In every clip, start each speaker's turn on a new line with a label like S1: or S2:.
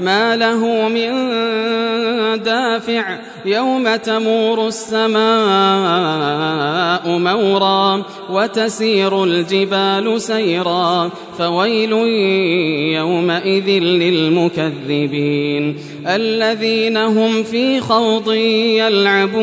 S1: ما له من دافع يوم تمور السماء. مورا وتسير الجبال سيرا فويل يومئذ للمكذبين الذين هم في خوض يلعبون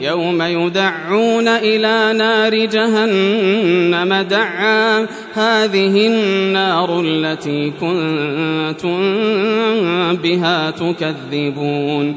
S1: يوم يدعون إلى نار جهنم دعا هذه النار التي كنتم بها تكذبون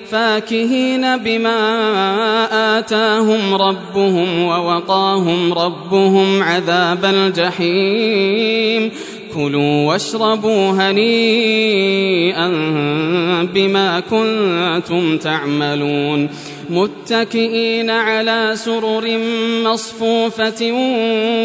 S1: فاكهين بما آتاهم ربهم ووقاهم ربهم عذاب الجحيم كلوا واشربوا هنيئا بما كنتم تعملون. متكئين على سرر مصفوفة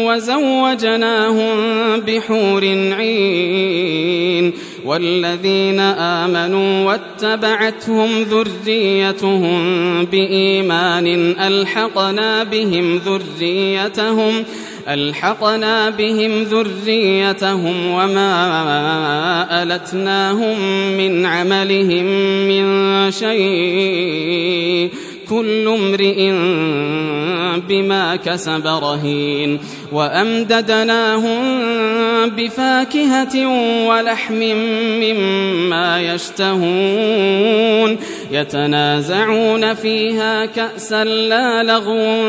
S1: وزوجناهم بحور عين. والذين آمنوا واتبعتهم ذريتهم بإيمان ألحقنا بهم ذريتهم ألحقنا بهم ذريتهم وما ألتناهم من عملهم من شيء. كل امرئ بما كسب رهين. وأمددناهم بفاكهة ولحم مما يشتهون. يتنازعون فيها كأسا لا لغو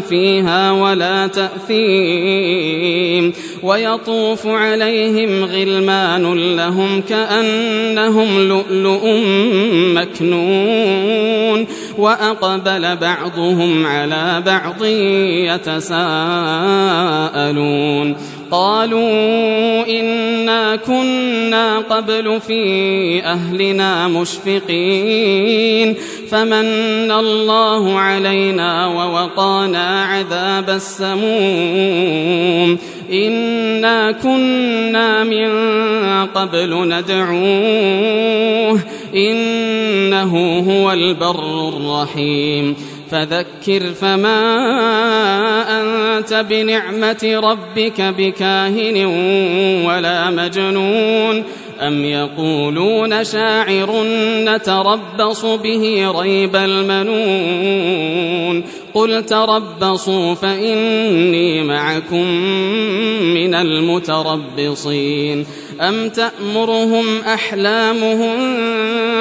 S1: فيها ولا تأثيم ويطوف عليهم غلمان لهم كأنهم لؤلؤ مكنون وأقبل بعضهم على بعض يتساءلون قالوا إنا كنا قبل في أهلنا مشفقين فمن الله علينا ووقانا عذاب السموم إنا كنا من قبل ندعوه إنه هو البر الرحيم. فذكر فما أنت بنعمة ربك بكاهن ولا مجنون. أم يقولون شاعر نتربص به ريب المنون قل تربصوا فإني معكم من المتربصين أم تأمرهم أحلامهم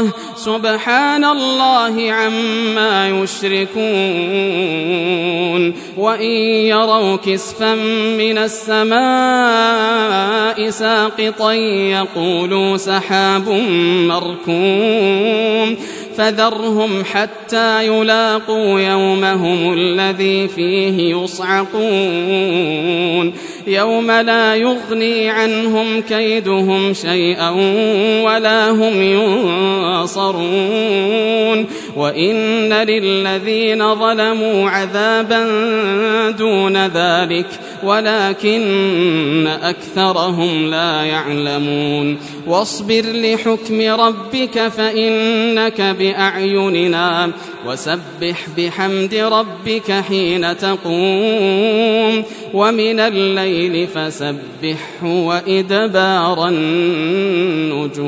S1: الله سبحان الله عما يشركون وإن يروا كسفا من السماء ساقطا يقولوا سحاب مركوم فذرهم حتى يلاقوا يومهم الذي فيه يصعقون يوم لا يغني عنهم كيدهم شيئا ولا هم ينصرون وإن للذين ظلموا عذابا دون ذلك ولكن أكثرهم لا يعلمون واصبر لحكم ربك فإنك بأعيننا وسبح بحمد ربك حين تقوم ومن الليل فسبحه وإدبار النجوم.